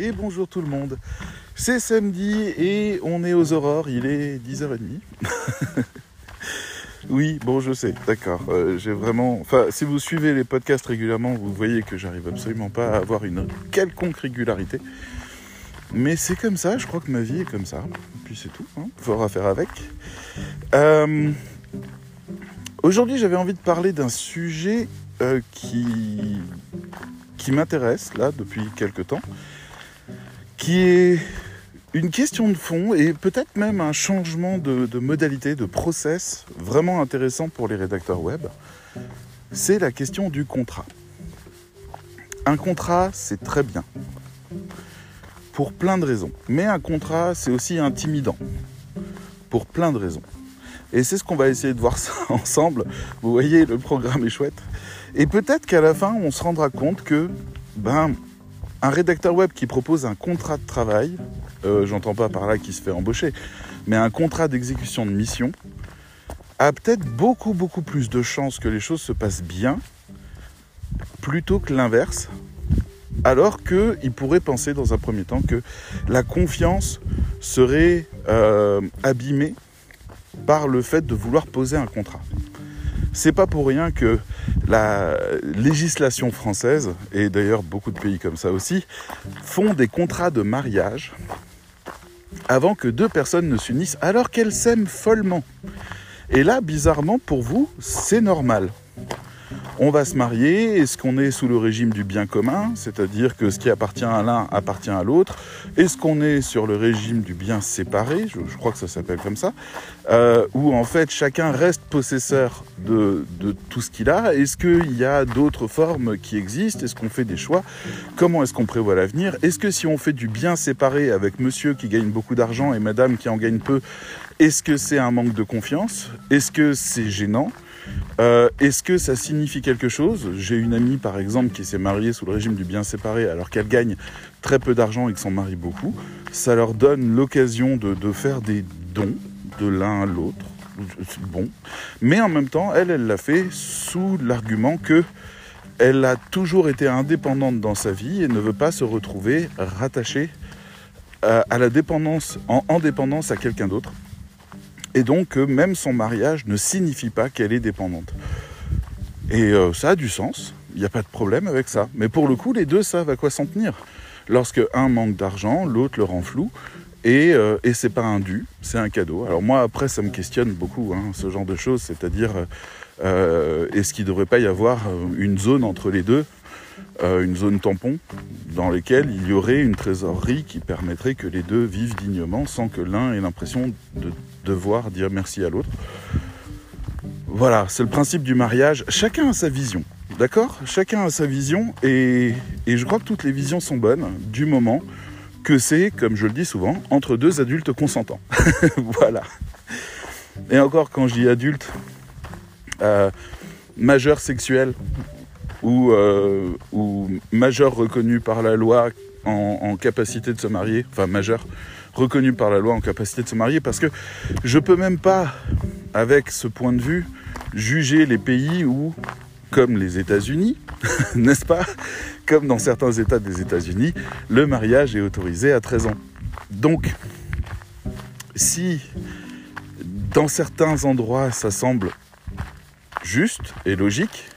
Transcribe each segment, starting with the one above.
et bonjour tout le monde. C'est samedi et on est aux aurores, il est 10h30. oui, bon je sais, d'accord. Euh, j'ai vraiment... Enfin, si vous suivez les podcasts régulièrement, vous voyez que j'arrive absolument pas à avoir une quelconque régularité. Mais c'est comme ça, je crois que ma vie est comme ça. Et puis c'est tout, hein. faudra faire avec. Euh, aujourd'hui j'avais envie de parler d'un sujet euh, qui, qui m'intéresse là depuis quelque temps, qui est une question de fond et peut-être même un changement de, modalité, de process vraiment intéressant pour les rédacteurs web. C'est la question du contrat. Un contrat, c'est très bien. Pour plein de raisons. Mais un contrat, c'est aussi intimidant. Pour plein de raisons. Et c'est ce qu'on va essayer de voir ça ensemble. Vous voyez, le programme est chouette. Et peut-être qu'à la fin, on se rendra compte que, ben, un rédacteur web qui propose un contrat de travail, euh, j'entends pas par là qu'il se fait embaucher, mais un contrat d'exécution de mission, a peut-être beaucoup, beaucoup plus de chances que les choses se passent bien, plutôt que l'inverse, alors qu'il pourrait penser dans un premier temps que la confiance serait euh, abîmée par le fait de vouloir poser un contrat. C'est pas pour rien que la législation française, et d'ailleurs beaucoup de pays comme ça aussi, font des contrats de mariage avant que deux personnes ne s'unissent alors qu'elles s'aiment follement. Et là, bizarrement, pour vous, c'est normal on va se marier, est-ce qu'on est sous le régime du bien commun, c'est-à-dire que ce qui appartient à l'un appartient à l'autre, est-ce qu'on est sur le régime du bien séparé, je, crois que ça s'appelle comme ça, euh, où en fait chacun reste possesseur de, de tout ce qu'il a, est-ce qu'il y a d'autres formes qui existent, est-ce qu'on fait des choix, comment est-ce qu'on prévoit l'avenir, est-ce que si on fait du bien séparé avec monsieur qui gagne beaucoup d'argent et madame qui en gagne peu, est-ce que c'est un manque de confiance, est-ce que c'est gênant? Euh, Est-ce que ça signifie quelque chose? J'ai une amie par exemple qui s'est mariée sous le régime du bien séparé alors qu'elle gagne très peu d'argent et que son mari beaucoup. Ça leur donne l'occasion de, faire des dons de l'un à l'autre. Bon. Mais en même temps, elle, elle l'a fait sous l'argument que elle a toujours été indépendante dans sa vie et ne veut pas se retrouver rattachée à, à la dépendance, en, en dépendance à quelqu'un d'autre. Et donc, euh, même son mariage ne signifie pas qu'elle est dépendante. Et euh, ça a du sens, il n'y a pas de problème avec ça. Mais pour le coup, les deux savent à quoi s'en tenir. Lorsque un manque d'argent, l'autre le rend flou. Et, euh, et c'est pas un dû, c'est un cadeau. Alors moi, après, ça me questionne beaucoup, hein, ce genre de choses. C'est-à-dire, euh, est-ce qu'il ne devrait pas y avoir une zone entre les deux euh, une zone tampon dans laquelle il y aurait une trésorerie qui permettrait que les deux vivent dignement sans que l'un ait l'impression de devoir dire merci à l'autre. Voilà, c'est le principe du mariage. Chacun a sa vision, d'accord? Chacun a sa vision et, je crois que toutes les visions sont bonnes du moment que c'est, comme je le dis souvent, entre deux adultes consentants. voilà. Et encore, quand je dis adulte, euh, majeur sexuel, ou, euh, ou majeur reconnu par la loi en, en, capacité de se marier, enfin majeur reconnu par la loi en capacité de se marier, parce que je peux même pas, avec ce point de vue, juger les pays où, comme les États-Unis, n'est-ce pas, comme dans certains États des États-Unis, le mariage est autorisé à 13 ans. Donc, si dans certains endroits ça semble juste et logique,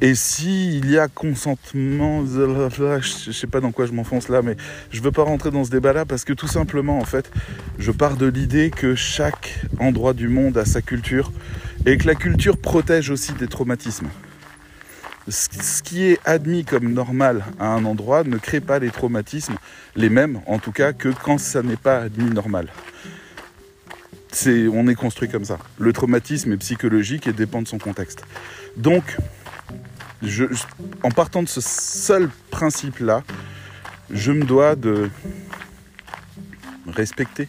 et s'il y a consentement, je sais pas dans quoi je m'enfonce là, mais je veux pas rentrer dans ce débat-là parce que tout simplement, en fait, je pars de l'idée que chaque endroit du monde a sa culture et que la culture protège aussi des traumatismes. Ce qui est admis comme normal à un endroit ne crée pas les traumatismes, les mêmes en tout cas, que quand ça n'est pas admis normal. On est construit comme ça. Le traumatisme est psychologique et dépend de son contexte. Donc, en partant de ce seul principe-là, je me dois de respecter.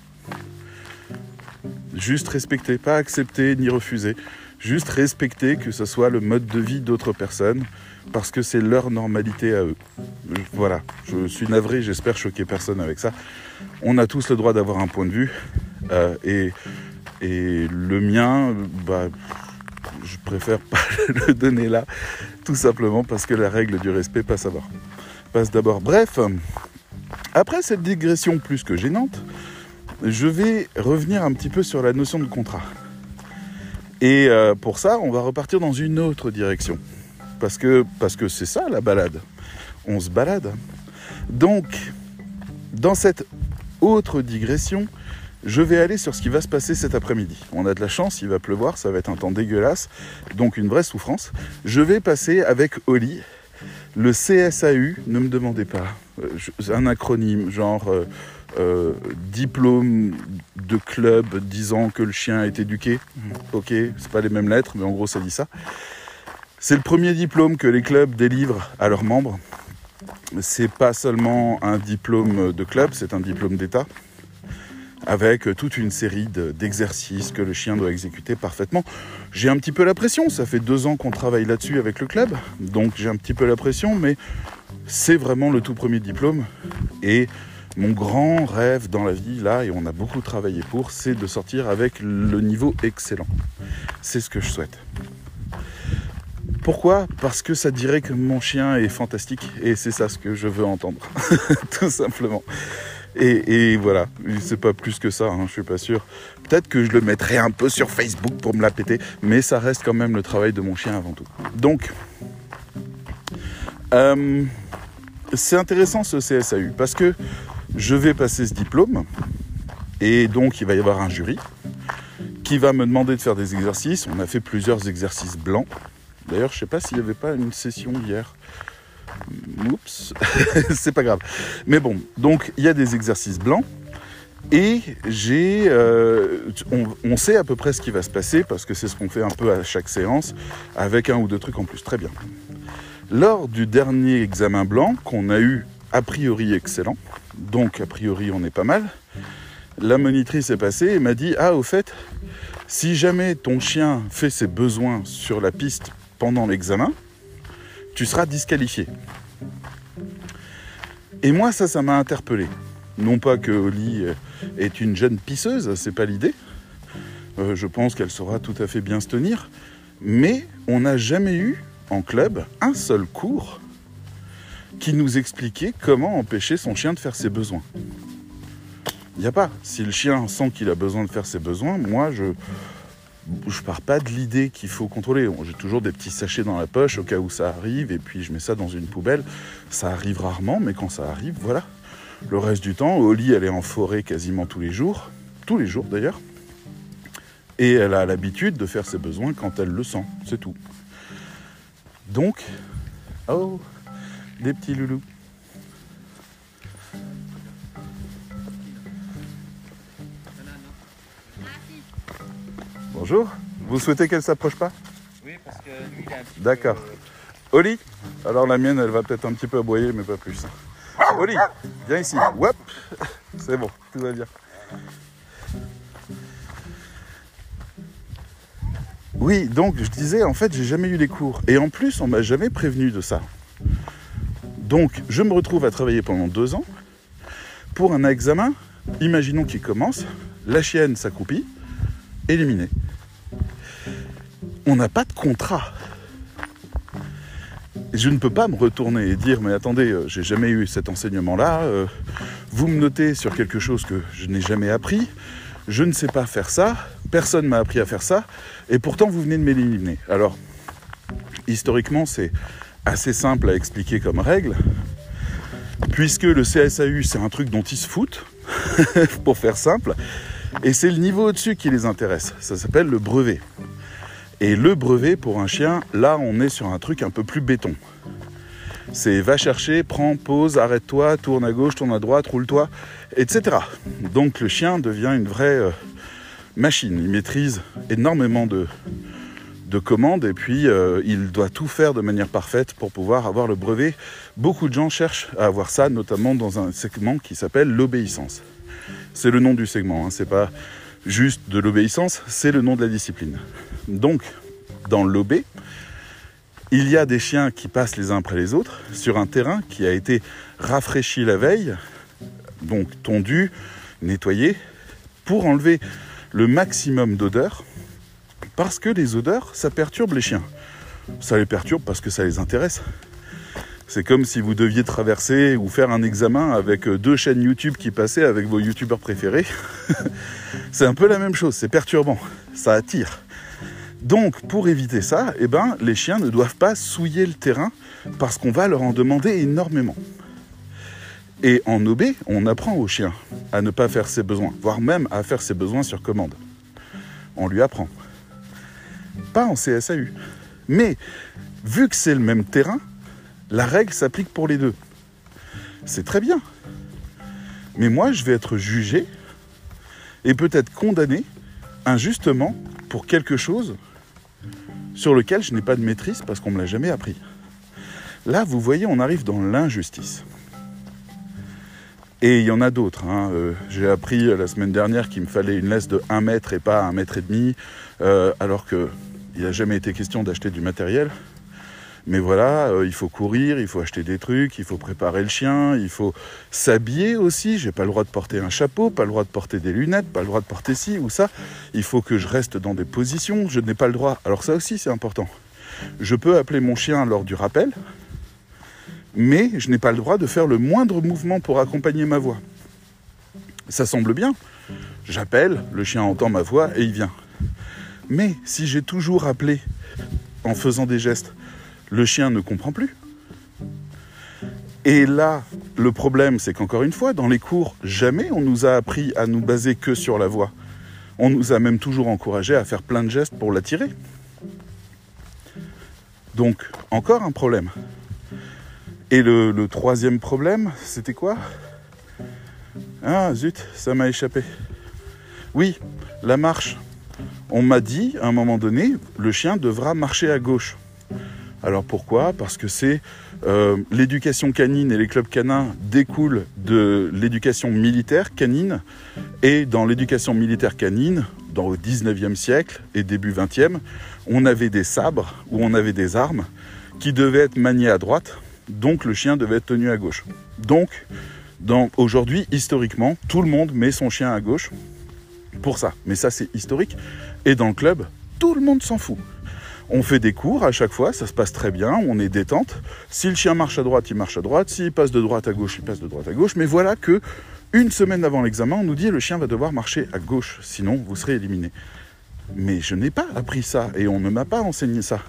Juste respecter, pas accepter ni refuser. Juste respecter que ce soit le mode de vie d'autres personnes parce que c'est leur normalité à eux. Voilà, je suis navré, j'espère choquer personne avec ça. On a tous le droit d'avoir un point de vue euh, et, et le mien, bah, je préfère pas le donner là, tout simplement parce que la règle du respect passe à bord. passe d'abord. Bref, après cette digression plus que gênante, je vais revenir un petit peu sur la notion de contrat. Et euh, pour ça, on va repartir dans une autre direction. Parce que parce que c'est ça la balade. On se balade. Donc, dans cette autre digression, je vais aller sur ce qui va se passer cet après-midi. On a de la chance, il va pleuvoir, ça va être un temps dégueulasse, donc une vraie souffrance. Je vais passer avec Oli le CSAU, ne me demandez pas, euh, un acronyme genre euh, euh, diplôme de club disant que le chien est éduqué. Ok, c'est pas les mêmes lettres, mais en gros ça dit ça. C'est le premier diplôme que les clubs délivrent à leurs membres. C'est pas seulement un diplôme de club, c'est un diplôme d'État avec toute une série d'exercices que le chien doit exécuter parfaitement. J'ai un petit peu la pression, ça fait deux ans qu'on travaille là-dessus avec le club, donc j'ai un petit peu la pression, mais c'est vraiment le tout premier diplôme. Et mon grand rêve dans la vie, là, et on a beaucoup travaillé pour, c'est de sortir avec le niveau excellent. C'est ce que je souhaite. Pourquoi? Parce que ça dirait que mon chien est fantastique et c'est ça ce que je veux entendre, tout simplement. Et, voilà, c'est pas plus que ça, hein, je suis pas sûr. Peut-être que je le mettrai un peu sur Facebook pour me la péter, mais ça reste quand même le travail de mon chien avant tout. Donc, euh, c'est intéressant ce CSAU parce que je vais passer ce diplôme et donc il va y avoir un jury qui va me demander de faire des exercices. On a fait plusieurs exercices blancs. D'ailleurs, je sais pas s'il n'y avait pas une session hier. Oups, c'est pas grave. Mais bon, donc il y a des exercices blancs. Et j'ai, euh, on, sait à peu près ce qui va se passer parce que c'est ce qu'on fait un peu à chaque séance avec un ou deux trucs en plus. Très bien. Lors du dernier examen blanc qu'on a eu a priori excellent, donc a priori on est pas mal, la monitrice est passée et m'a dit ah au fait, si jamais ton chien fait ses besoins sur la piste pendant l'examen, tu seras disqualifié. Et moi, ça, ça m'a interpellé. Non pas que Oli est une jeune pisseuse, c'est pas l'idée. Euh, je pense qu'elle saura tout à fait bien se tenir. Mais on n'a jamais eu en club un seul cours qui nous expliquait comment empêcher son chien de faire ses besoins. Il n'y a pas. Si le chien sent qu'il a besoin de faire ses besoins, moi je je pars pas de l'idée qu'il faut contrôler. J'ai toujours des petits sachets dans la poche au cas où ça arrive, et puis je mets ça dans une poubelle. Ça arrive rarement, mais quand ça arrive, voilà. Le reste du temps, Oli, elle est en forêt quasiment tous les jours, tous les jours d'ailleurs, et elle a l'habitude de faire ses besoins quand elle le sent, c'est tout. Donc, oh, des petits loulous. Bonjour. Vous souhaitez qu'elle s'approche pas? Oui, parce que lui, il a un petit D'accord. Oli? Alors la mienne, elle va peut-être un petit peu aboyer, mais pas plus. Oli, viens ici. Hop C'est bon, tout va bien. Oui, donc je disais, en fait, j'ai jamais eu les cours. Et en plus, on m'a jamais prévenu de ça. Donc, je me retrouve à travailler pendant deux ans pour un examen. Imaginons qu'il commence, la chienne s'accroupit, éliminée on n'a pas de contrat. Je ne peux pas me retourner et dire mais attendez, euh, j'ai jamais eu cet enseignement-là, euh, vous me notez sur quelque chose que je n'ai jamais appris, je ne sais pas faire ça, personne m'a appris à faire ça, et pourtant vous venez de m'éliminer. Alors, historiquement, c'est assez simple à expliquer comme règle, puisque le CSAU, c'est un truc dont ils se foutent, pour faire simple, et c'est le niveau au-dessus qui les intéresse. Ça s'appelle le brevet. Et le brevet pour un chien, là on est sur un truc un peu plus béton. C'est va chercher, prends, pause, arrête-toi, tourne à gauche, tourne à droite, roule-toi, etc. Donc le chien devient une vraie euh, machine. Il maîtrise énormément de, de commandes et puis euh, il doit tout faire de manière parfaite pour pouvoir avoir le brevet. Beaucoup de gens cherchent à avoir ça, notamment dans un segment qui s'appelle l'obéissance. C'est le nom du segment, hein. c'est pas juste de l'obéissance, c'est le nom de la discipline. Donc, dans l'OB, il y a des chiens qui passent les uns après les autres sur un terrain qui a été rafraîchi la veille, donc tondu, nettoyé, pour enlever le maximum d'odeur, parce que les odeurs, ça perturbe les chiens. Ça les perturbe parce que ça les intéresse. C'est comme si vous deviez traverser ou faire un examen avec deux chaînes YouTube qui passaient avec vos youtubeurs préférés. c'est un peu la même chose, c'est perturbant, ça attire. Donc, pour éviter ça, eh ben, les chiens ne doivent pas souiller le terrain parce qu'on va leur en demander énormément. Et en OB, on apprend aux chiens à ne pas faire ses besoins, voire même à faire ses besoins sur commande. On lui apprend. Pas en CSAU. Mais, vu que c'est le même terrain, la règle s'applique pour les deux. C'est très bien. Mais moi, je vais être jugé et peut-être condamné injustement pour quelque chose sur lequel je n'ai pas de maîtrise parce qu'on ne me l'a jamais appris. Là, vous voyez, on arrive dans l'injustice. Et il y en a d'autres. Hein. Euh, j'ai appris la semaine dernière qu'il me fallait une laisse de 1 mètre et pas 1 mètre et demi, euh, alors qu'il n'a jamais été question d'acheter du matériel. Mais voilà, euh, il faut courir, il faut acheter des trucs, il faut préparer le chien, il faut s'habiller aussi. J'ai pas le droit de porter un chapeau, pas le droit de porter des lunettes, pas le droit de porter ci ou ça. Il faut que je reste dans des positions, je n'ai pas le droit. Alors ça aussi c'est important. Je peux appeler mon chien lors du rappel, mais je n'ai pas le droit de faire le moindre mouvement pour accompagner ma voix. Ça semble bien. J'appelle, le chien entend ma voix et il vient. Mais si j'ai toujours appelé en faisant des gestes, le chien ne comprend plus. Et là, le problème, c'est qu'encore une fois, dans les cours, jamais on nous a appris à nous baser que sur la voix. On nous a même toujours encouragé à faire plein de gestes pour l'attirer. Donc, encore un problème. Et le, le troisième problème, c'était quoi? Ah, zut, ça m'a échappé. Oui, la marche. On m'a dit, à un moment donné, le chien devra marcher à gauche. Alors pourquoi? Parce que c'est euh, l'éducation canine et les clubs canins découlent de l'éducation militaire canine. Et dans l'éducation militaire canine, dans le 19e siècle et début 20e, on avait des sabres ou on avait des armes qui devaient être maniées à droite. Donc le chien devait être tenu à gauche. Donc aujourd'hui, historiquement, tout le monde met son chien à gauche pour ça. Mais ça, c'est historique. Et dans le club, tout le monde s'en fout. On fait des cours à chaque fois, ça se passe très bien, on est détente. Si le chien marche à droite, il marche à droite. S'il passe de droite à gauche, il passe de droite à gauche. Mais voilà que une semaine avant l'examen, on nous dit le chien va devoir marcher à gauche, sinon vous serez éliminé. Mais je n'ai pas appris ça et on ne m'a pas enseigné ça.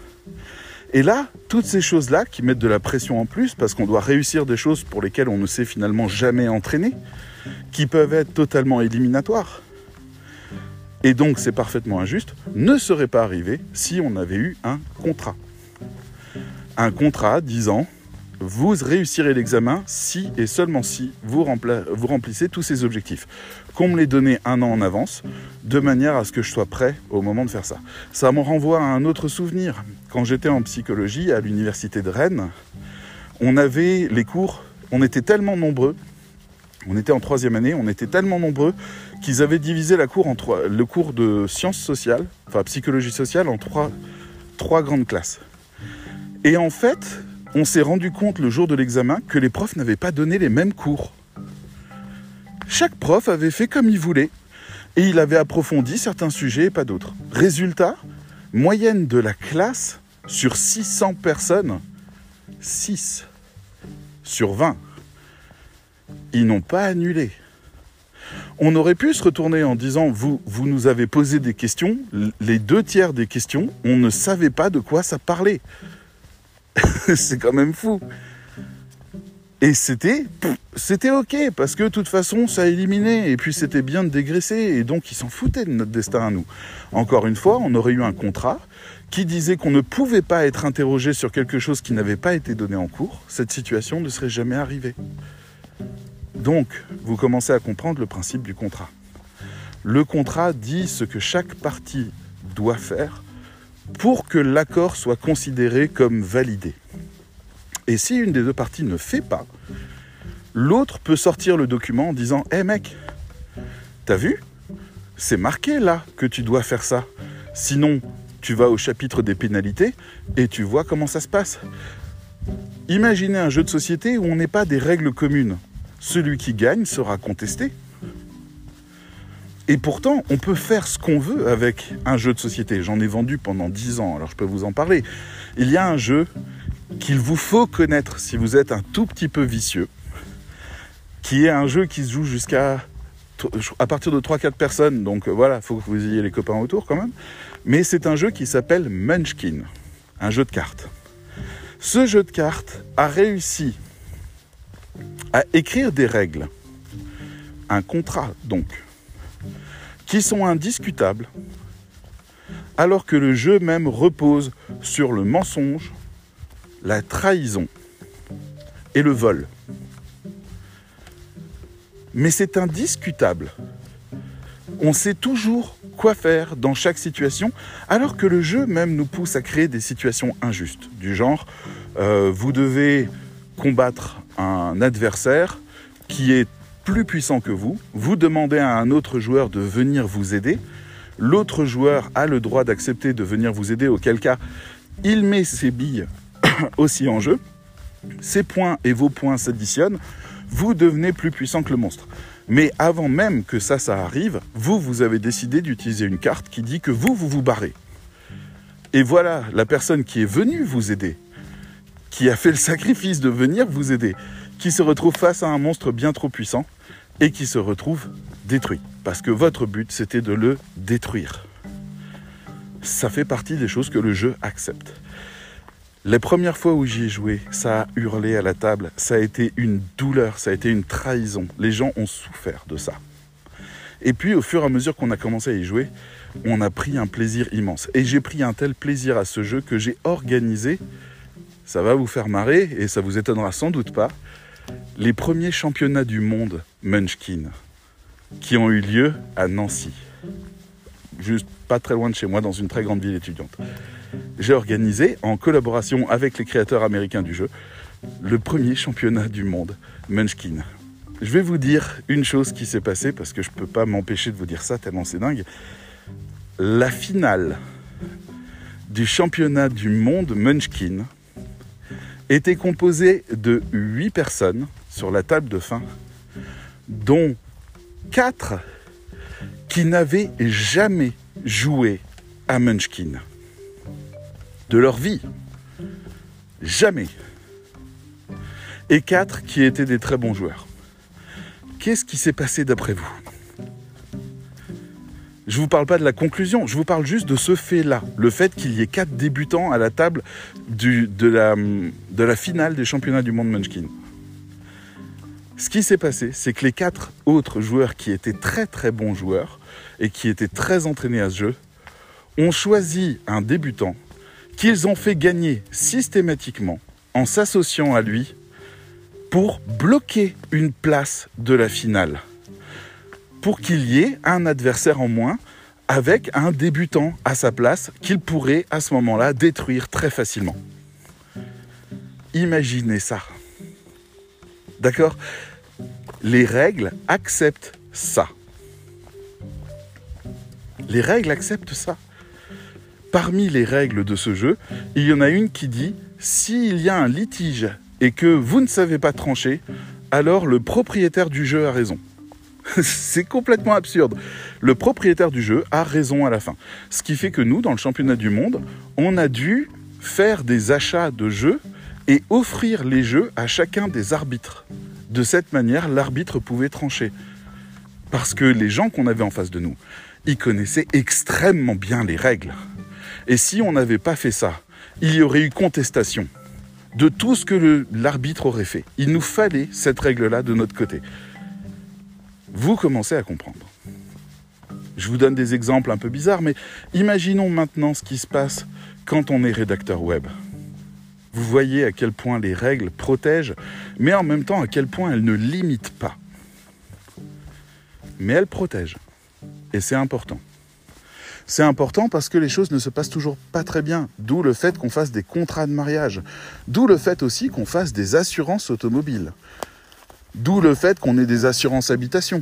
Et là, toutes ces choses-là qui mettent de la pression en plus parce qu'on doit réussir des choses pour lesquelles on ne s'est finalement jamais entraîné, qui peuvent être totalement éliminatoires et donc c'est parfaitement injuste, ne serait pas arrivé si on avait eu un contrat. Un contrat disant vous réussirez l'examen si et seulement si vous, remplissez tous ces objectifs. Qu'on me les donnait un an en avance, de manière à ce que je sois prêt au moment de faire ça. Ça me renvoie à un autre souvenir. Quand j'étais en psychologie à l'université de Rennes, on avait les cours, on était tellement nombreux, on était en troisième année, on était tellement nombreux qu'ils avaient divisé la cour le cours de sciences sociales, enfin psychologie sociale, en trois, trois grandes classes. Et en fait, on s'est rendu compte le jour de l'examen que les profs n'avaient pas donné les mêmes cours. Chaque prof avait fait comme il voulait et il avait approfondi certains sujets et pas d'autres. Résultat, moyenne de la classe sur 600 personnes, 6 sur 20. Ils n'ont pas annulé on aurait pu se retourner en disant vous, nous avez posé des questions, les deux tiers des questions, on ne savait pas de quoi ça parlait. c'est quand même fou. Et c'était, c'était ok, parce que de toute façon, ça éliminait, et puis c'était bien de dégraisser, et donc ils s'en foutaient de notre destin à nous. Encore une fois, on aurait eu un contrat qui disait qu'on ne pouvait pas être interrogé sur quelque chose qui n'avait pas été donné en cours. Cette situation ne serait jamais arrivée. Donc, vous commencez à comprendre le principe du contrat. Le contrat dit ce que chaque partie doit faire pour que l'accord soit considéré comme validé. Et si une des deux parties ne fait pas, l'autre peut sortir le document en disant Hé mec, t'as vu? C'est marqué là que tu dois faire ça. Sinon, tu vas au chapitre des pénalités et tu vois comment ça se passe. Imaginez un jeu de société où on n'est pas des règles communes celui qui gagne sera contesté. Et pourtant, on peut faire ce qu'on veut avec un jeu de société. J'en ai vendu pendant 10 ans, alors je peux vous en parler. Il y a un jeu qu'il vous faut connaître si vous êtes un tout petit peu vicieux, qui est un jeu qui se joue jusqu'à à partir de 3-4 personnes, donc euh, voilà, il faut que vous ayez les copains autour quand même. Mais c'est un jeu qui s'appelle Munchkin, un jeu de cartes. Ce jeu de cartes a réussi à écrire des règles, un contrat donc, qui sont indiscutables, alors que le jeu même repose sur le mensonge, la trahison et le vol. Mais c'est indiscutable. On sait toujours quoi faire dans chaque situation, alors que le jeu même nous pousse à créer des situations injustes, du genre, euh, vous devez combattre un adversaire qui est plus puissant que vous, vous demandez à un autre joueur de venir vous aider, l'autre joueur a le droit d'accepter de venir vous aider, auquel cas il met ses billes aussi en jeu, ses points et vos points s'additionnent, vous devenez plus puissant que le monstre. Mais avant même que ça, ça arrive, vous, vous avez décidé d'utiliser une carte qui dit que vous, vous vous barrez. Et voilà la personne qui est venue vous aider, qui a fait le sacrifice de venir vous aider, qui se retrouve face à un monstre bien trop puissant et qui se retrouve détruit. Parce que votre but, c'était de le détruire. Ça fait partie des choses que le jeu accepte. Les premières fois où j'y ai joué, ça a hurlé à la table, ça a été une douleur, ça a été une trahison. Les gens ont souffert de ça. Et puis au fur et à mesure qu'on a commencé à y jouer, on a pris un plaisir immense. Et j'ai pris un tel plaisir à ce jeu que j'ai organisé, ça va vous faire marrer et ça vous étonnera sans doute pas, les premiers championnats du monde Munchkin qui ont eu lieu à Nancy. Juste pas très loin de chez moi, dans une très grande ville étudiante j'ai organisé, en collaboration avec les créateurs américains du jeu, le premier championnat du monde, Munchkin. Je vais vous dire une chose qui s'est passée, parce que je ne peux pas m'empêcher de vous dire ça, tellement c'est dingue. La finale du championnat du monde Munchkin était composée de 8 personnes sur la table de fin, dont 4 qui n'avaient jamais joué à Munchkin de leur vie. Jamais. Et quatre qui étaient des très bons joueurs. Qu'est-ce qui s'est passé d'après vous? Je ne vous parle pas de la conclusion, je vous parle juste de ce fait-là. Le fait qu'il y ait quatre débutants à la table de, la, de la finale des championnats du monde Munchkin. Ce qui s'est passé, c'est que les quatre autres joueurs qui étaient très très bons joueurs et qui étaient très entraînés à ce jeu ont choisi un débutant qu'ils ont fait gagner systématiquement en s'associant à lui pour bloquer une place de la finale. Pour qu'il y ait un adversaire en moins avec un débutant à sa place qu'il pourrait à ce moment-là détruire très facilement. Imaginez ça. D'accord? Les règles acceptent ça. Les règles acceptent ça parmi les règles de ce jeu, il y en a une qui dit s'il y a un litige et que vous ne savez pas trancher, alors le propriétaire du jeu a raison. C'est complètement absurde. Le propriétaire du jeu a raison à la fin. Ce qui fait que nous, dans le championnat du monde, on a dû faire des achats de jeux et offrir les jeux à chacun des arbitres. De cette manière, l'arbitre pouvait trancher. Parce que les gens qu'on avait en face de nous, ils connaissaient extrêmement bien les règles. Et si on n'avait pas fait ça, il y aurait eu contestation de tout ce que l'arbitre aurait fait. Il nous fallait cette règle-là de notre côté. Vous commencez à comprendre. Je vous donne des exemples un peu bizarres, mais imaginons maintenant ce qui se passe quand on est rédacteur web. Vous voyez à quel point les règles protègent, mais en même temps à quel point elles ne limitent pas. Mais elles protègent. Et c'est important. C'est important parce que les choses ne se passent toujours pas très bien. D'où le fait qu'on fasse des contrats de mariage. D'où le fait aussi qu'on fasse des assurances automobiles. D'où le fait qu'on ait des assurances habitation.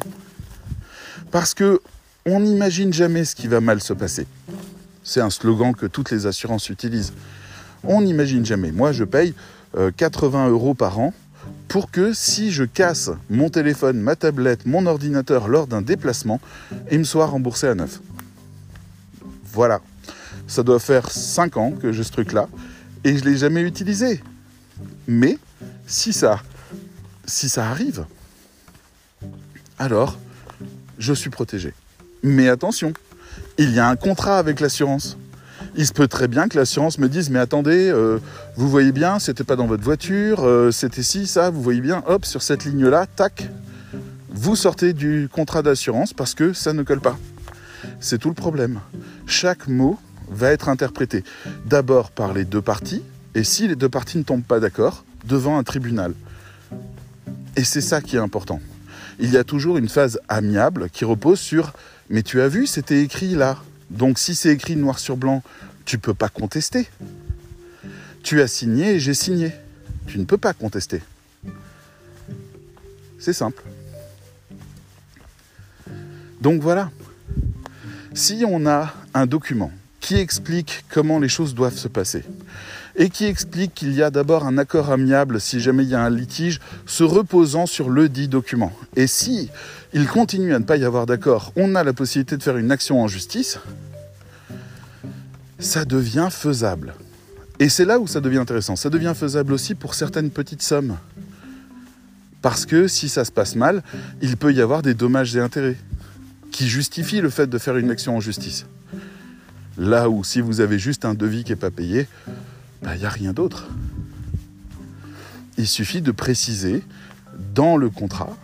Parce que on n'imagine jamais ce qui va mal se passer. C'est un slogan que toutes les assurances utilisent. On n'imagine jamais. Moi, je paye 80 euh, euros par an pour que si je casse mon téléphone, ma tablette, mon ordinateur lors d'un déplacement, il me soit remboursé à neuf. Voilà. Ça doit faire 5 ans que j'ai ce truc-là et je ne l'ai jamais utilisé. Mais si ça, si ça arrive, alors je suis protégé. Mais attention, il y a un contrat avec l'assurance. Il se peut très bien que l'assurance me dise mais attendez, euh, vous voyez bien, c'était pas dans votre voiture, euh, c'était ci, ça, vous voyez bien, hop, sur cette ligne-là, tac, vous sortez du contrat d'assurance parce que ça ne colle pas. C'est tout le problème. Chaque mot va être interprété d'abord par les deux parties, et si les deux parties ne tombent pas d'accord, devant un tribunal. Et c'est ça qui est important. Il y a toujours une phase amiable qui repose sur mais tu as vu, c'était écrit là. Donc si c'est écrit noir sur blanc, tu peux pas contester. Tu as signé et j'ai signé. Tu ne peux pas contester. C'est simple. Donc voilà. Si on a un document qui explique comment les choses doivent se passer et qui explique qu'il y a d'abord un accord amiable si jamais il y a un litige se reposant sur le dit document. Et si il continue à ne pas y avoir d'accord, on a la possibilité de faire une action en justice, ça devient faisable. Et c'est là où ça devient intéressant. Ça devient faisable aussi pour certaines petites sommes. Parce que si ça se passe mal, il peut y avoir des dommages et intérêts qui justifient le fait de faire une action en justice. Là où si vous avez juste un devis qui n'est pas payé, il bah, n'y a rien d'autre. Il suffit de préciser dans le contrat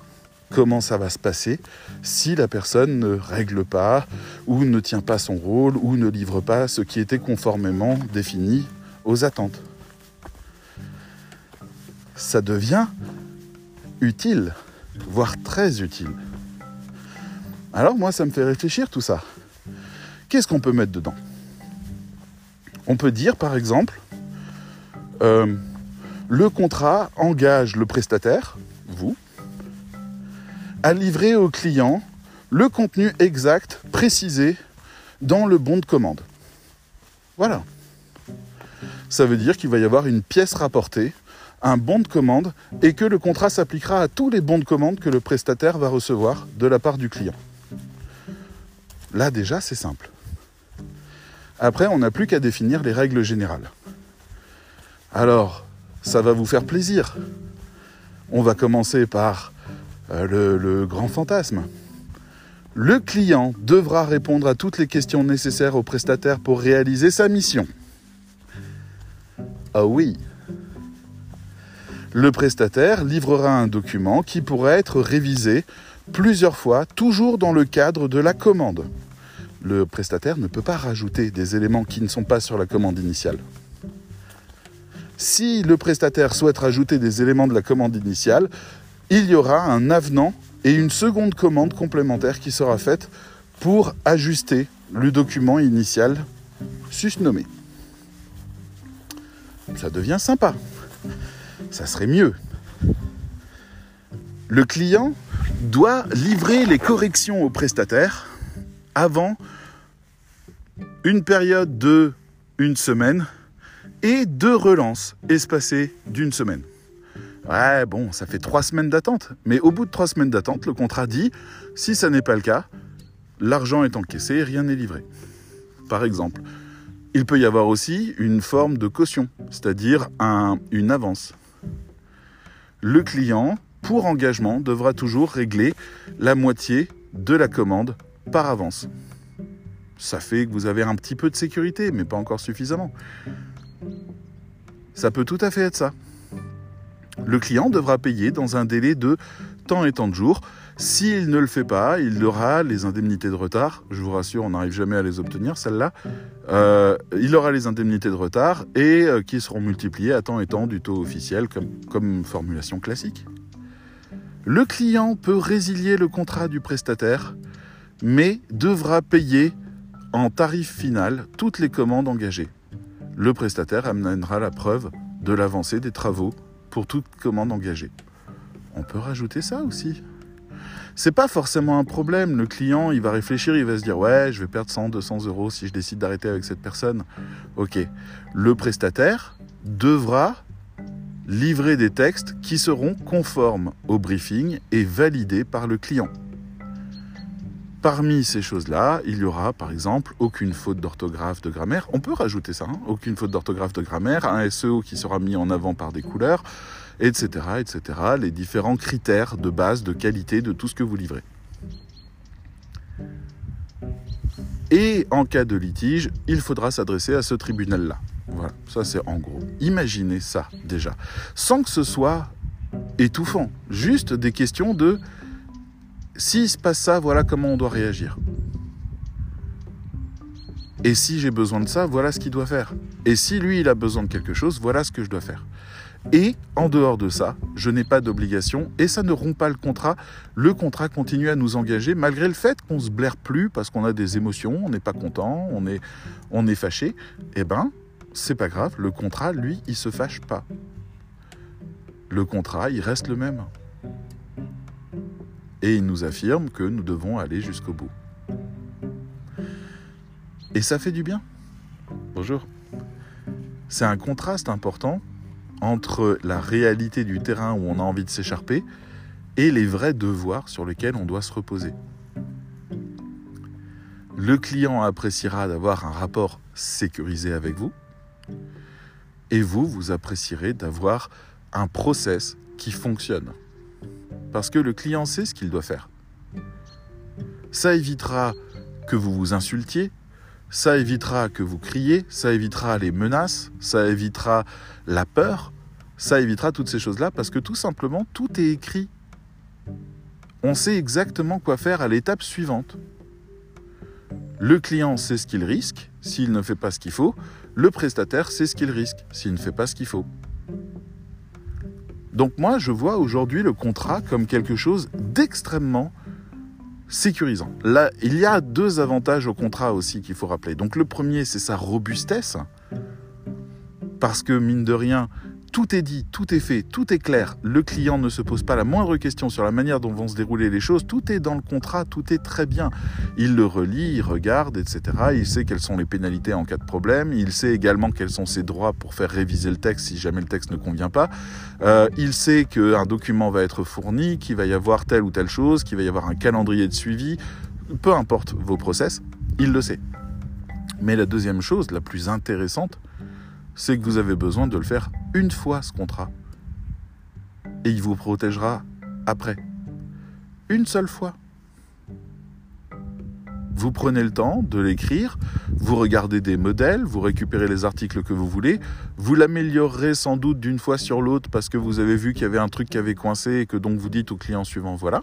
comment ça va se passer si la personne ne règle pas ou ne tient pas son rôle ou ne livre pas ce qui était conformément défini aux attentes. Ça devient utile, voire très utile. Alors moi, ça me fait réfléchir tout ça. Qu'est-ce qu'on peut mettre dedans? On peut dire, par exemple, euh, le contrat engage le prestataire, vous, à livrer au client le contenu exact, précisé dans le bon de commande. Voilà. Ça veut dire qu'il va y avoir une pièce rapportée, un bon de commande, et que le contrat s'appliquera à tous les bons de commande que le prestataire va recevoir de la part du client. Là déjà, c'est simple. Après, on n'a plus qu'à définir les règles générales. Alors, ça va vous faire plaisir. On va commencer par euh, le, grand fantasme. Le client devra répondre à toutes les questions nécessaires au prestataire pour réaliser sa mission. Ah oui. Le prestataire livrera un document qui pourra être révisé plusieurs fois, toujours dans le cadre de la commande. Le prestataire ne peut pas rajouter des éléments qui ne sont pas sur la commande initiale. Si le prestataire souhaite rajouter des éléments de la commande initiale, il y aura un avenant et une seconde commande complémentaire qui sera faite pour ajuster le document initial susnommé. Ça devient sympa. Ça serait mieux. Le client doit livrer les corrections au prestataire avant une période de une semaine et deux relances espacées d'une semaine. Ouais, bon, ça fait trois semaines d'attente. Mais au bout de trois semaines d'attente, le contrat dit, si ça n'est pas le cas, l'argent est encaissé et rien n'est livré. Par exemple, il peut y avoir aussi une forme de caution, c'est-à-dire une avance. Le client, pour engagement, devra toujours régler la moitié de la commande par avance. Ça fait que vous avez un petit peu de sécurité, mais pas encore suffisamment. Ça peut tout à fait être ça. Le client devra payer dans un délai de tant et tant de jours. S'il ne le fait pas, il aura les indemnités de retard. Je vous rassure, on n'arrive jamais à les obtenir, celles-là. Euh, il aura les indemnités de retard et euh, qui seront multipliées à tant et tant du taux officiel comme formulation classique. Le client peut résilier le contrat du prestataire, mais devra payer en tarif final toutes les commandes engagées le prestataire amènera la preuve de l'avancée des travaux pour toute commande engagée. On peut rajouter ça aussi. C'est pas forcément un problème. Le client, il va réfléchir, il va se dire ouais, je vais perdre 100, 200 euros si je décide d'arrêter avec cette personne. Ok. Le prestataire devra livrer des textes qui seront conformes au briefing et validés par le client. Parmi ces choses-là, il y aura par exemple aucune faute d'orthographe de grammaire. On peut rajouter ça, hein, aucune faute d'orthographe de grammaire, un SEO qui sera mis en avant par des couleurs, etc., etc. Les différents critères de base, de qualité de tout ce que vous livrez. Et en cas de litige, il faudra s'adresser à ce tribunal-là. Voilà, ça c'est en gros. Imaginez ça déjà, sans que ce soit étouffant, juste des questions de s'il se passe ça, voilà comment on doit réagir. Et si j'ai besoin de ça, voilà ce qu'il doit faire. Et si lui, il a besoin de quelque chose, voilà ce que je dois faire. Et en dehors de ça, je n'ai pas d'obligation et ça ne rompt pas le contrat. Le contrat continue à nous engager malgré le fait qu'on se blaire plus parce qu'on a des émotions, on n'est pas content, on est, on est fâché. Eh ben, c'est pas grave, le contrat, lui, il se fâche pas. Le contrat, il reste le même. Et il nous affirme que nous devons aller jusqu'au bout. Et ça fait du bien. Bonjour. C'est un contraste important entre la réalité du terrain où on a envie de s'écharper et les vrais devoirs sur lesquels on doit se reposer. Le client appréciera d'avoir un rapport sécurisé avec vous et vous, vous apprécierez d'avoir un process qui fonctionne. Parce que le client sait ce qu'il doit faire. Ça évitera que vous vous insultiez, ça évitera que vous criez, ça évitera les menaces, ça évitera la peur, ça évitera toutes ces choses-là parce que tout simplement, tout est écrit. On sait exactement quoi faire à l'étape suivante. Le client sait ce qu'il risque s'il ne fait pas ce qu'il faut. Le prestataire sait ce qu'il risque s'il ne fait pas ce qu'il faut. Donc moi, je vois aujourd'hui le contrat comme quelque chose d'extrêmement sécurisant. Il y a deux avantages au contrat aussi qu'il faut rappeler. Donc le premier, c'est sa robustesse, parce que mine de rien, tout est dit, tout est fait, tout est clair. Le client ne se pose pas la moindre question sur la manière dont vont se dérouler les choses. Tout est dans le contrat, tout est très bien. Il le relit, il regarde, etc. Il sait quelles sont les pénalités en cas de problème. Il sait également quels sont ses droits pour faire réviser le texte si jamais le texte ne convient pas. Euh, il sait qu'un document va être fourni, qu'il va y avoir telle ou telle chose, qu'il va y avoir un calendrier de suivi. Peu importe vos process, il le sait. Mais la deuxième chose, la plus intéressante, c'est que vous avez besoin de le faire une fois ce contrat. Et il vous protégera après. Une seule fois. Vous prenez le temps de l'écrire, vous regardez des modèles, vous récupérez les articles que vous voulez, vous l'améliorerez sans doute d'une fois sur l'autre parce que vous avez vu qu'il y avait un truc qui avait coincé et que donc vous dites au client suivant voilà.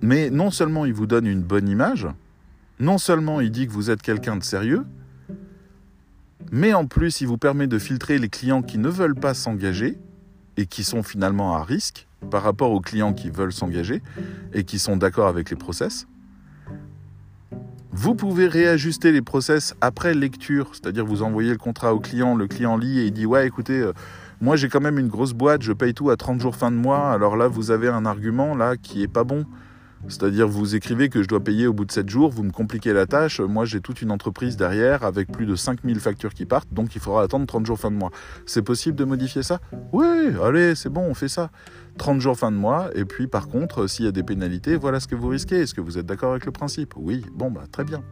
Mais non seulement il vous donne une bonne image, non seulement il dit que vous êtes quelqu'un de sérieux, mais en plus, il vous permet de filtrer les clients qui ne veulent pas s'engager et qui sont finalement à risque par rapport aux clients qui veulent s'engager et qui sont d'accord avec les process. Vous pouvez réajuster les process après lecture, c'est-à-dire vous envoyez le contrat au client, le client lit et il dit ouais écoutez, euh, moi j'ai quand même une grosse boîte, je paye tout à 30 jours fin de mois, alors là vous avez un argument là qui est pas bon. C'est-à-dire, vous écrivez que je dois payer au bout de 7 jours, vous me compliquez la tâche. Moi, j'ai toute une entreprise derrière avec plus de 5000 factures qui partent, donc il faudra attendre 30 jours fin de mois. C'est possible de modifier ça? Oui, allez, c'est bon, on fait ça. 30 jours fin de mois, et puis par contre, s'il y a des pénalités, voilà ce que vous risquez. Est-ce que vous êtes d'accord avec le principe? Oui, bon, bah très bien.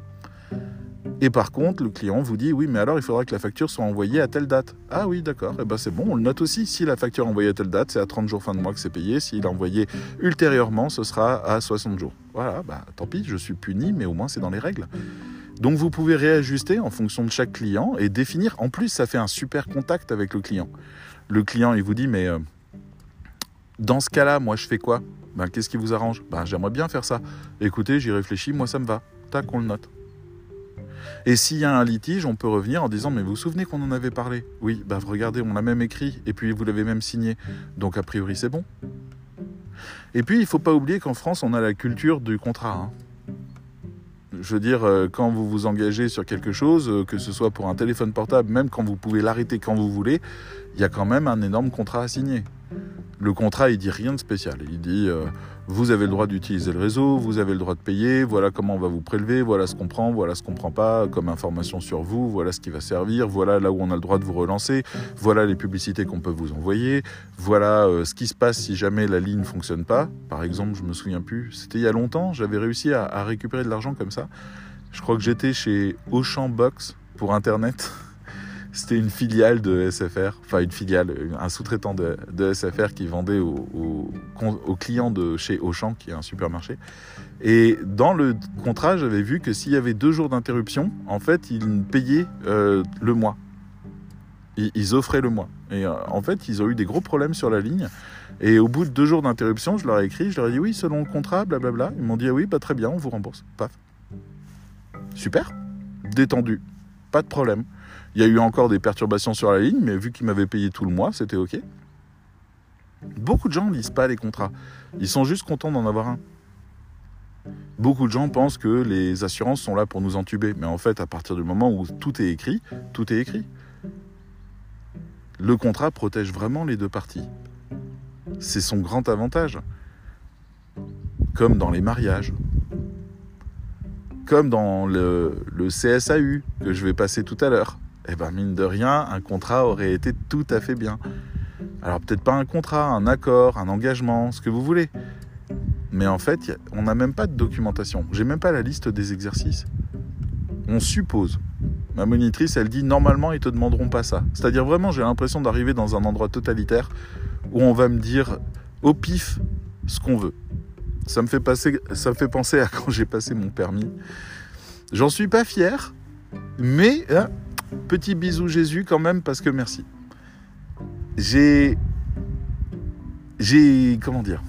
Et par contre, le client vous dit oui, mais alors il faudra que la facture soit envoyée à telle date. Ah oui, d'accord, et eh ben c'est bon, on le note aussi. Si la facture est envoyée à telle date, c'est à 30 jours fin de mois que c'est payé. S'il est envoyé ultérieurement, ce sera à 60 jours. Voilà, bah tant pis, je suis puni, mais au moins c'est dans les règles. Donc vous pouvez réajuster en fonction de chaque client et définir. En plus, ça fait un super contact avec le client. Le client, il vous dit, mais euh, dans ce cas-là, moi, je fais quoi? Ben, Qu'est-ce qui vous arrange? Ben, J'aimerais bien faire ça. Écoutez, j'y réfléchis, moi, ça me va. Tac, on le note. Et s'il y a un litige, on peut revenir en disant Mais vous vous souvenez qu'on en avait parlé? Oui, bah regardez, on l'a même écrit, et puis vous l'avez même signé. Donc a priori, c'est bon. Et puis, il ne faut pas oublier qu'en France, on a la culture du contrat. Hein. Je veux dire, euh, quand vous vous engagez sur quelque chose, euh, que ce soit pour un téléphone portable, même quand vous pouvez l'arrêter quand vous voulez, il y a quand même un énorme contrat à signer. Le contrat, il dit rien de spécial. Il dit euh, vous avez le droit d'utiliser le réseau, vous avez le droit de payer, voilà comment on va vous prélever, voilà ce qu'on prend, voilà ce qu'on prend pas comme information sur vous, voilà ce qui va servir, voilà là où on a le droit de vous relancer, voilà les publicités qu'on peut vous envoyer, voilà euh, ce qui se passe si jamais la ligne fonctionne pas. Par exemple, je me souviens plus, c'était il y a longtemps, j'avais réussi à, à récupérer de l'argent comme ça. Je crois que j'étais chez Auchan Box pour Internet. C'était une filiale de SFR, enfin une filiale, un sous-traitant de, SFR qui vendait aux, clients de chez Auchan, qui est un supermarché. Et dans le contrat, j'avais vu que s'il y avait deux jours d'interruption, en fait, ils payaient euh, le mois. Ils, ils, offraient le mois. Et euh, en fait, ils ont eu des gros problèmes sur la ligne. Et au bout de deux jours d'interruption, je leur ai écrit, je leur ai dit oui, selon le contrat, blablabla. Ils m'ont dit ah oui, bah, très bien, on vous rembourse. Paf. Super. Détendu. Pas de problème. Il y a eu encore des perturbations sur la ligne, mais vu qu'ils m'avaient payé tout le mois, c'était OK. Beaucoup de gens ne lisent pas les contrats. Ils sont juste contents d'en avoir un. Beaucoup de gens pensent que les assurances sont là pour nous entuber. Mais en fait, à partir du moment où tout est écrit, tout est écrit. Le contrat protège vraiment les deux parties. C'est son grand avantage. Comme dans les mariages. Comme dans le, le CSAU que je vais passer tout à l'heure eh ben mine de rien, un contrat aurait été tout à fait bien. Alors peut-être pas un contrat, un accord, un engagement, ce que vous voulez. Mais en fait, on n'a même pas de documentation. J'ai même pas la liste des exercices. On suppose. Ma monitrice, elle dit normalement ils te demanderont pas ça. C'est-à-dire vraiment, j'ai l'impression d'arriver dans un endroit totalitaire où on va me dire au pif ce qu'on veut. Ça me fait passer, ça me fait penser à quand j'ai passé mon permis. J'en suis pas fier, mais hein, Petit bisou Jésus quand même parce que merci. J'ai... J'ai... Comment dire?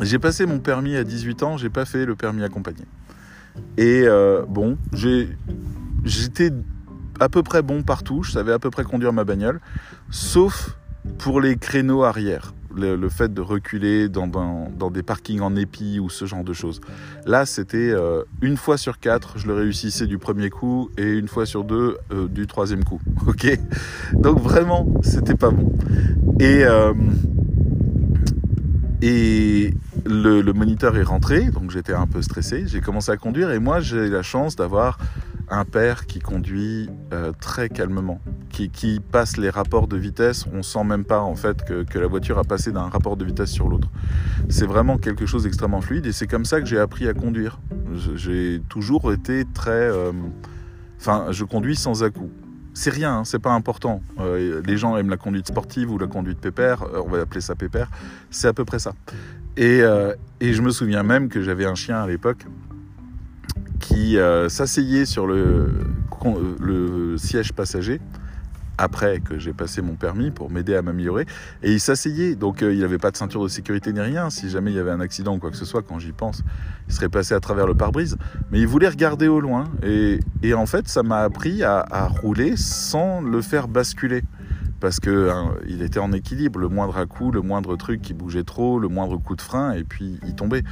J'ai passé mon permis à 18 ans, j'ai pas fait le permis accompagné. Et euh, bon. J'étais à peu près bon partout, je savais à peu près conduire ma bagnole, sauf pour les créneaux arrière le, fait de reculer dans, dans, dans, des parkings en épi ou ce genre de choses. Là, c'était euh, une fois sur quatre, je le réussissais du premier coup et une fois sur deux euh, du troisième coup. Ok? Donc vraiment, c'était pas bon. Et, euh, et le, le moniteur est rentré, donc j'étais un peu stressé. J'ai commencé à conduire et moi, j'ai la chance d'avoir un père qui conduit euh, très calmement, qui, passe les rapports de vitesse. On sent même pas en fait que, la voiture a passé d'un rapport de vitesse sur l'autre. C'est vraiment quelque chose d'extrêmement fluide et c'est comme ça que j'ai appris à conduire. J'ai toujours été très, euh, enfin, je conduis sans à-coups. C'est rien, hein, c'est pas important. Euh, les gens aiment la conduite sportive ou la conduite pépère, on va appeler ça pépère. C'est à peu près ça. Et je me souviens même que j'avais un chien à l'époque qui euh, s'asseyait sur le, le, siège passager après que j'ai passé mon permis pour m'aider à m'améliorer. Et il s'asseyait, donc euh, il n'avait pas de ceinture de sécurité ni rien. Si jamais il y avait un accident ou quoi que ce soit, quand j'y pense, il serait passé à travers le pare-brise. Mais il voulait regarder au loin. Et, et en fait, ça m'a appris à, à, rouler sans le faire basculer. Parce que hein, il était en équilibre, le moindre à coup, le moindre truc qui bougeait trop, le moindre coup de frein, et puis il tombait.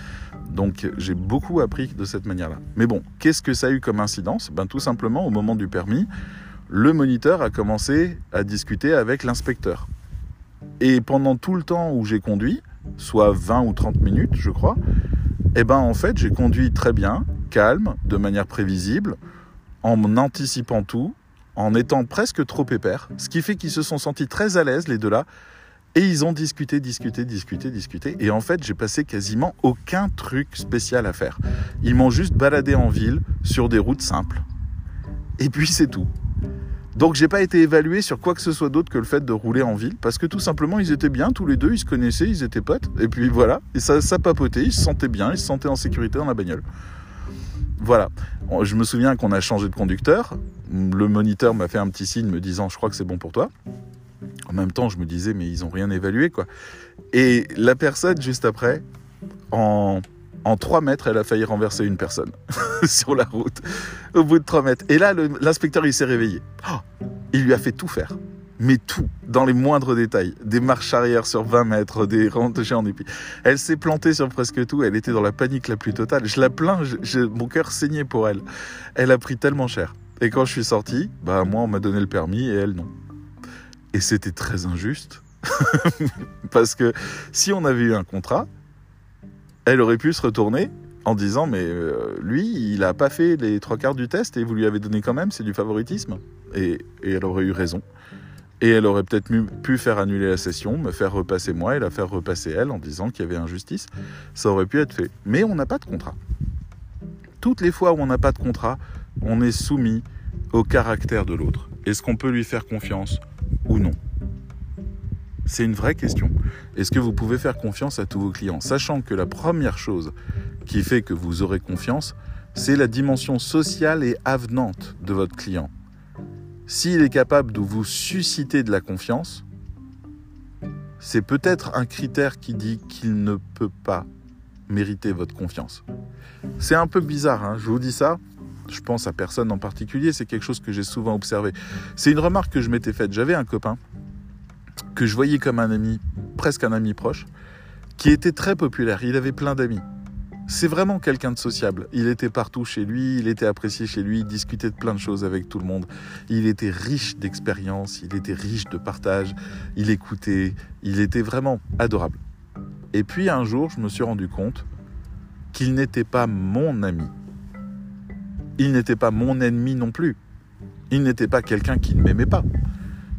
Donc j'ai beaucoup appris de cette manière-là. Mais bon, qu'est-ce que ça a eu comme incidence? Ben tout simplement, au moment du permis, le moniteur a commencé à discuter avec l'inspecteur. Et pendant tout le temps où j'ai conduit, soit 20 ou 30 minutes, je crois, eh ben en fait, j'ai conduit très bien, calme, de manière prévisible, en anticipant tout, en étant presque trop épais, ce qui fait qu'ils se sont sentis très à l'aise les deux-là, et ils ont discuté, discuté, discuté, discuté. Et en fait, j'ai passé quasiment aucun truc spécial à faire. Ils m'ont juste baladé en ville sur des routes simples. Et puis c'est tout. Donc j'ai pas été évalué sur quoi que ce soit d'autre que le fait de rouler en ville, parce que tout simplement ils étaient bien tous les deux, ils se connaissaient, ils étaient potes, et puis voilà, et ça, ça papotait, ils se sentaient bien, ils se sentaient en sécurité dans la bagnole. Voilà. Je me souviens qu'on a changé de conducteur. Le moniteur m'a fait un petit signe me disant je crois que c'est bon pour toi. En même temps, je me disais, mais ils ont rien évalué, quoi. Et la personne, juste après, en, en 3 mètres, elle a failli renverser une personne sur la route, au bout de 3 mètres. Et là, l'inspecteur, il s'est réveillé. Oh, il lui a fait tout faire. Mais tout, dans les moindres détails. Des marches arrière sur 20 mètres, des rentées en épi. Elle s'est plantée sur presque tout. Elle était dans la panique la plus totale. Je la plains, mon cœur saignait pour elle. Elle a pris tellement cher. Et quand je suis sorti, bah moi, on m'a donné le permis et elle, non. Et c'était très injuste. Parce que si on avait eu un contrat, elle aurait pu se retourner en disant mais euh, lui, il n'a pas fait les trois quarts du test et vous lui avez donné quand même, c'est du favoritisme. Et, et, elle aurait eu raison. Et elle aurait peut-être pu faire annuler la session, me faire repasser moi et la faire repasser elle en disant qu'il y avait injustice. Ça aurait pu être fait. Mais on n'a pas de contrat. Toutes les fois où on n'a pas de contrat, on est soumis au caractère de l'autre. Est-ce qu'on peut lui faire confiance ou non? C'est une vraie question. Est-ce que vous pouvez faire confiance à tous vos clients? Sachant que la première chose qui fait que vous aurez confiance, c'est la dimension sociale et avenante de votre client. S'il est capable de vous susciter de la confiance, c'est peut-être un critère qui dit qu'il ne peut pas mériter votre confiance. C'est un peu bizarre, hein? Je vous dis ça, je pense à personne en particulier, c'est quelque chose que j'ai souvent observé. C'est une remarque que je m'étais faite. J'avais un copain que je voyais comme un ami, presque un ami proche, qui était très populaire. Il avait plein d'amis. C'est vraiment quelqu'un de sociable. Il était partout chez lui, il était apprécié chez lui, il discutait de plein de choses avec tout le monde. Il était riche d'expérience, il était riche de partage, il écoutait, il était vraiment adorable. Et puis un jour, je me suis rendu compte qu'il n'était pas mon ami il n'était pas mon ennemi non plus. Il n'était pas quelqu'un qui ne m'aimait pas.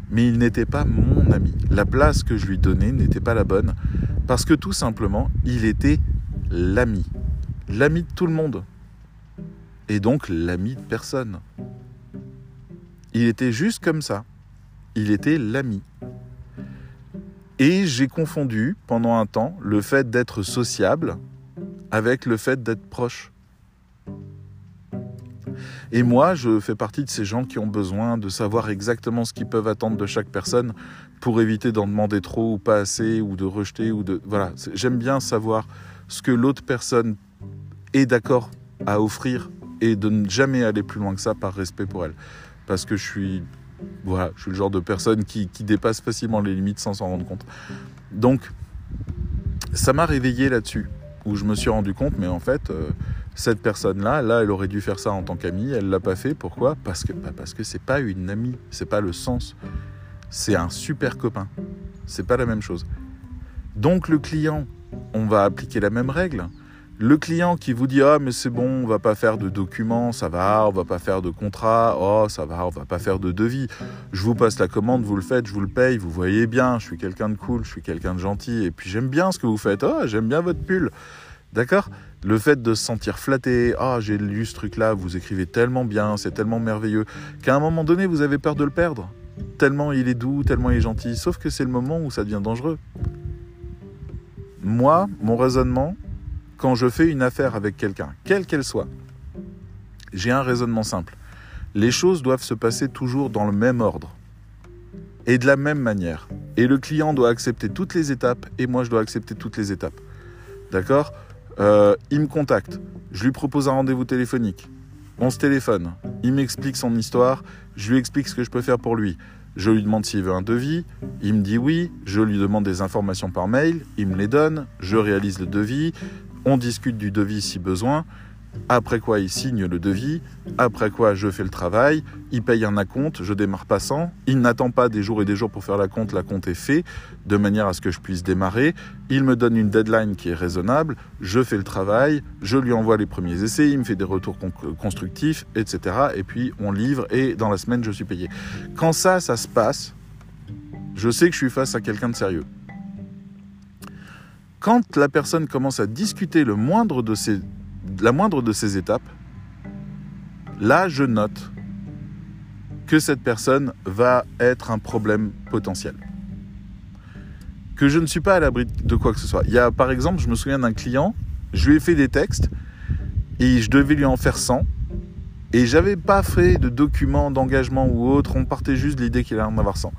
Mais il n'était pas mon ami. La place que je lui donnais n'était pas la bonne. Parce que tout simplement, il était l'ami. L'ami de tout le monde. Et donc l'ami de personne. Il était juste comme ça. Il était l'ami. Et j'ai confondu pendant un temps le fait d'être sociable avec le fait d'être proche. Et moi, je fais partie de ces gens qui ont besoin de savoir exactement ce qu'ils peuvent attendre de chaque personne pour éviter d'en demander trop ou pas assez ou de rejeter ou de voilà. J'aime bien savoir ce que l'autre personne est d'accord à offrir et de ne jamais aller plus loin que ça par respect pour elle, parce que je suis voilà, je suis le genre de personne qui, dépasse facilement les limites sans s'en rendre compte. Donc, ça m'a réveillé là-dessus, où je me suis rendu compte, mais en fait, euh, cette personne-là, là, elle aurait dû faire ça en tant qu'amie, elle l'a pas fait. Pourquoi? Parce que bah parce que c'est pas une amie, c'est pas le sens. C'est un super copain. C'est pas la même chose. Donc le client, on va appliquer la même règle. Le client qui vous dit ah mais c'est bon, on va pas faire de documents, ça va, on va pas faire de contrat, oh ça va, on va pas faire de devis. Je vous passe la commande, vous le faites, je vous le paye, vous voyez bien, je suis quelqu'un de cool, je suis quelqu'un de gentil et puis j'aime bien ce que vous faites. Oh, j'aime bien votre pull. D'accord? Le fait de se sentir flatté, ah j'ai lu ce truc-là, vous écrivez tellement bien, c'est tellement merveilleux, qu'à un moment donné vous avez peur de le perdre. Tellement il est doux, tellement il est gentil, sauf que c'est le moment où ça devient dangereux. Moi, mon raisonnement, quand je fais une affaire avec quelqu'un, quelle qu'elle soit, j'ai un raisonnement simple. Les choses doivent se passer toujours dans le même ordre et de la même manière. Et le client doit accepter toutes les étapes et moi je dois accepter toutes les étapes. D'accord? Euh, il me contacte, je lui propose un rendez-vous téléphonique. On se téléphone, il m'explique son histoire, je lui explique ce que je peux faire pour lui. Je lui demande s'il veut un devis, il me dit oui, je lui demande des informations par mail, il me les donne, je réalise le devis, on discute du devis si besoin, après quoi, il signe le devis. Après quoi, je fais le travail. Il paye un acompte. Je démarre passant. Il n'attend pas des jours et des jours pour faire la compte. La compte est fait de manière à ce que je puisse démarrer. Il me donne une deadline qui est raisonnable. Je fais le travail. Je lui envoie les premiers essais. Il me fait des retours constructifs, etc. Et puis on livre et dans la semaine, je suis payé. Quand ça, ça se passe, je sais que je suis face à quelqu'un de sérieux. Quand la personne commence à discuter le moindre de ces la moindre de ces étapes, là, je note que cette personne va être un problème potentiel. Que je ne suis pas à l'abri de quoi que ce soit. Il y a, par exemple, je me souviens d'un client, je lui ai fait des textes et je devais lui en faire 100. Et j'avais pas fait de document d'engagement ou autre, on partait juste de l'idée qu'il allait en avoir 100.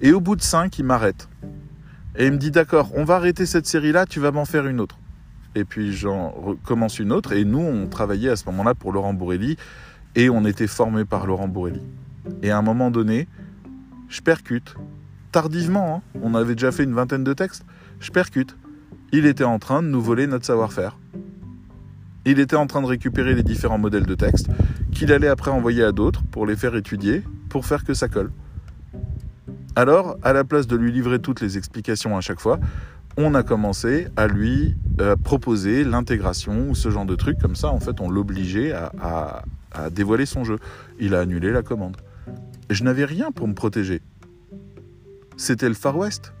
Et au bout de 5, il m'arrête. Et il me dit D'accord, on va arrêter cette série-là, tu vas m'en faire une autre et puis j'en recommence une autre. Et nous, on travaillait à ce moment-là pour Laurent Bourrelli et on était formé par Laurent Bourrelli. Et à un moment donné, je percute, tardivement, hein, on avait déjà fait une vingtaine de textes, je percute. Il était en train de nous voler notre savoir-faire. Il était en train de récupérer les différents modèles de textes qu'il allait après envoyer à d'autres pour les faire étudier, pour faire que ça colle. Alors, à la place de lui livrer toutes les explications à chaque fois, on a commencé à lui euh, proposer l'intégration ou ce genre de truc. Comme ça, en fait, on l'obligeait à, dévoiler son jeu. Il a annulé la commande. Je n'avais rien pour me protéger. C'était le Far West.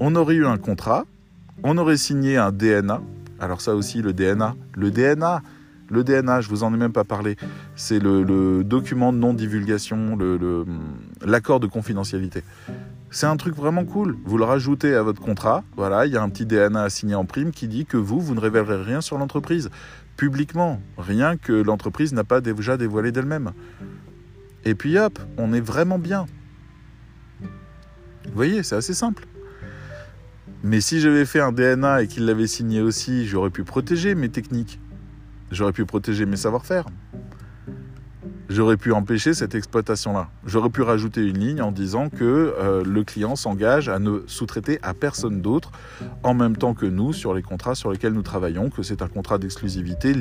On aurait eu un contrat, on aurait signé un DNA. Alors ça aussi, le DNA. Le DNA, le DNA, je vous en ai même pas parlé. C'est le, document de non-divulgation, l'accord de confidentialité. C'est un truc vraiment cool. Vous le rajoutez à votre contrat. Voilà, il y a un petit DNA à signer en prime qui dit que vous, vous ne révélerez rien sur l'entreprise publiquement, rien que l'entreprise n'a pas déjà dévoilé d'elle-même. Et puis hop, on est vraiment bien. Vous voyez, c'est assez simple. Mais si j'avais fait un DNA et qu'il l'avait signé aussi, j'aurais pu protéger mes techniques. J'aurais pu protéger mes savoir-faire j'aurais pu empêcher cette exploitation-là. J'aurais pu rajouter une ligne en disant que euh, le client s'engage à ne sous-traiter à personne d'autre en même temps que nous sur les contrats sur lesquels nous travaillons, que c'est un contrat d'exclusivité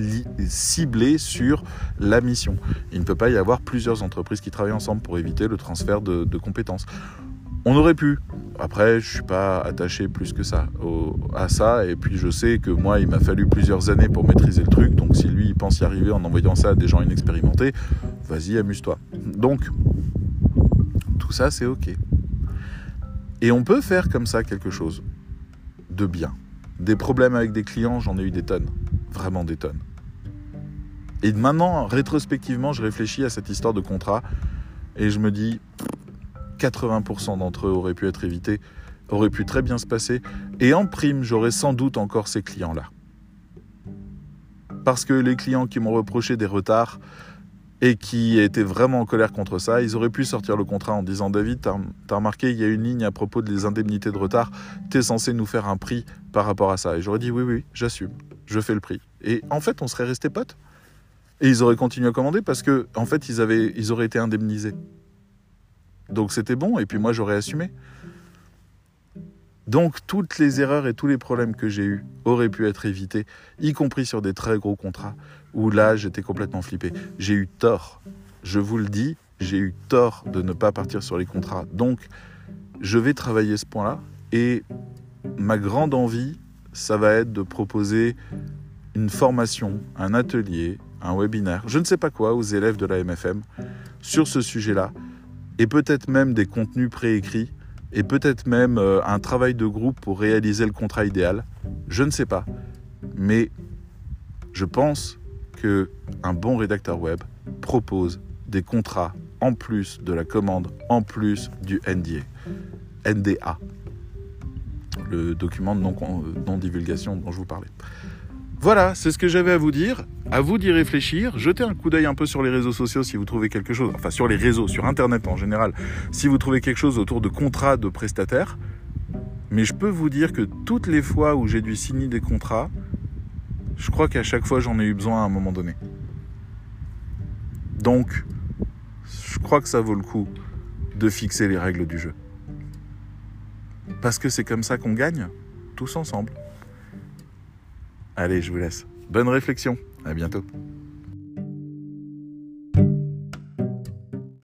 ciblé sur la mission. Il ne peut pas y avoir plusieurs entreprises qui travaillent ensemble pour éviter le transfert de compétences. On aurait pu. Après, je suis pas attaché plus que ça à ça. Et puis, je sais que moi, il m'a fallu plusieurs années pour maîtriser le truc. Donc, si lui, il pense y arriver en envoyant ça à des gens inexpérimentés, vas-y, amuse-toi. Donc, tout ça, c'est OK. Et on peut faire comme ça quelque chose de bien. Des problèmes avec des clients, j'en ai eu des tonnes. Vraiment des tonnes. Et maintenant, rétrospectivement, je réfléchis à cette histoire de contrat et je me dis, 80% d'entre eux auraient pu être évités, auraient pu très bien se passer. Et en prime, j'aurais sans doute encore ces clients-là. Parce que les clients qui m'ont reproché des retards et qui étaient vraiment en colère contre ça, ils auraient pu sortir le contrat en disant David, t'as as remarqué, il y a une ligne à propos des indemnités de retard, t'es censé nous faire un prix par rapport à ça. Et j'aurais dit oui, oui, j'assume, je fais le prix. Et en fait, on serait resté potes. Et ils auraient continué à commander parce que, en fait, ils, avaient, ils auraient été indemnisés. Donc c'était bon, et puis moi j'aurais assumé. Donc toutes les erreurs et tous les problèmes que j'ai eus auraient pu être évités, y compris sur des très gros contrats, où là j'étais complètement flippé. J'ai eu tort, je vous le dis, j'ai eu tort de ne pas partir sur les contrats. Donc je vais travailler ce point-là, et ma grande envie, ça va être de proposer une formation, un atelier, un webinaire, je ne sais pas quoi, aux élèves de la MFM sur ce sujet-là et peut-être même des contenus préécrits, et peut-être même euh, un travail de groupe pour réaliser le contrat idéal. Je ne sais pas. Mais je pense que un bon rédacteur web propose des contrats en plus de la commande, en plus du NDA. NDA, le document de non-divulgation dont je vous parlais. Voilà, c'est ce que j'avais à vous dire. À vous d'y réfléchir. Jetez un coup d'œil un peu sur les réseaux sociaux si vous trouvez quelque chose. Enfin, sur les réseaux, sur Internet en général. Si vous trouvez quelque chose autour de contrats de prestataires. Mais je peux vous dire que toutes les fois où j'ai dû signer des contrats, je crois qu'à chaque fois j'en ai eu besoin à un moment donné. Donc, je crois que ça vaut le coup de fixer les règles du jeu. Parce que c'est comme ça qu'on gagne, tous ensemble. Allez, je vous laisse. Bonne réflexion. À bientôt.